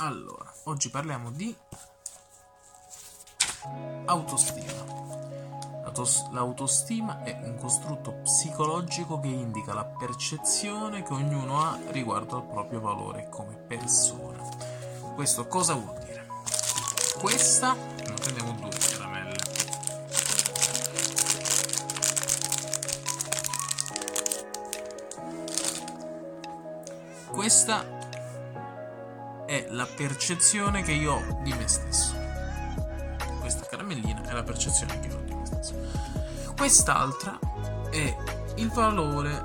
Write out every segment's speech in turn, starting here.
Allora, oggi parliamo di autostima. L'autostima è un costrutto psicologico che indica la percezione che ognuno ha riguardo al proprio valore come persona. Questo cosa vuol dire? Questa, ne prendiamo due caramelle. Questa è la percezione che io ho di me stesso. Questa caramellina è la percezione che io ho di me stesso. Quest'altra è il valore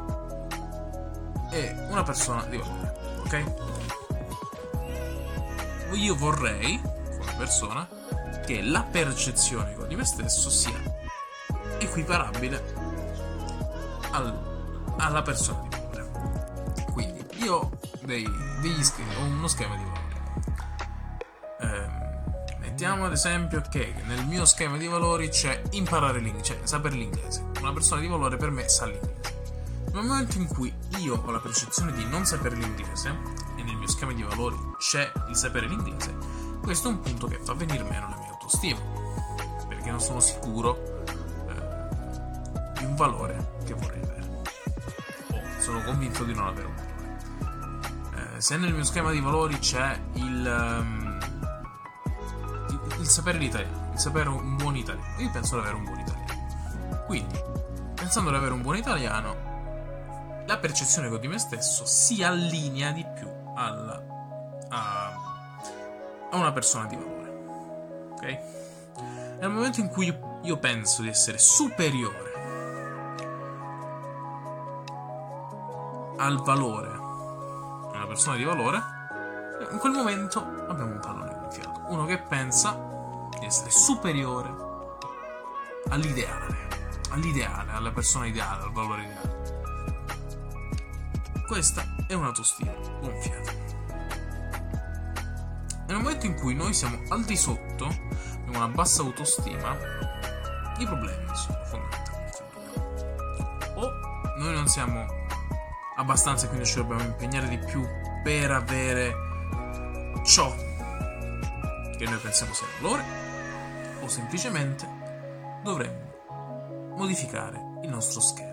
è una persona di valore, ok? Io vorrei, come persona, che la percezione che ho di me stesso sia equiparabile al, alla persona di valore. Io dei, degli schemi, ho uno schema di valore mettiamo ad esempio che nel mio schema di valori c'è imparare l'inglese, cioè sapere l'inglese. Una persona di valore per me sa l'inglese. Nel momento in cui io ho la percezione di non sapere l'inglese e nel mio schema di valori c'è il sapere l'inglese, questo è un punto che fa venire meno la mia autostima, perché non sono sicuro eh, di un valore che vorrei avere. O sono convinto di non avere un valore. Eh, se nel mio schema di valori c'è il... Um, il sapere l'italiano, il sapere un buon italiano. Io penso di avere un buon italiano. Quindi, pensando di avere un buon italiano, la percezione che ho di me stesso si allinea di più alla, a, a una persona di valore. Ok? Nel momento in cui io, penso di essere superiore al valore una persona di valore, in quel momento abbiamo un pallone gonfiato. Uno che pensa di essere superiore all'ideale, all'ideale, alla persona ideale, al valore ideale. Questa è un'autostima gonfiata. Nel momento in cui noi siamo al di sotto, abbiamo una bassa autostima, i problemi sono fondamentalmente O noi non siamo abbastanza, quindi ci dobbiamo impegnare di più per avere ciò che noi pensiamo sia valore, o semplicemente dovremmo modificare il nostro schema.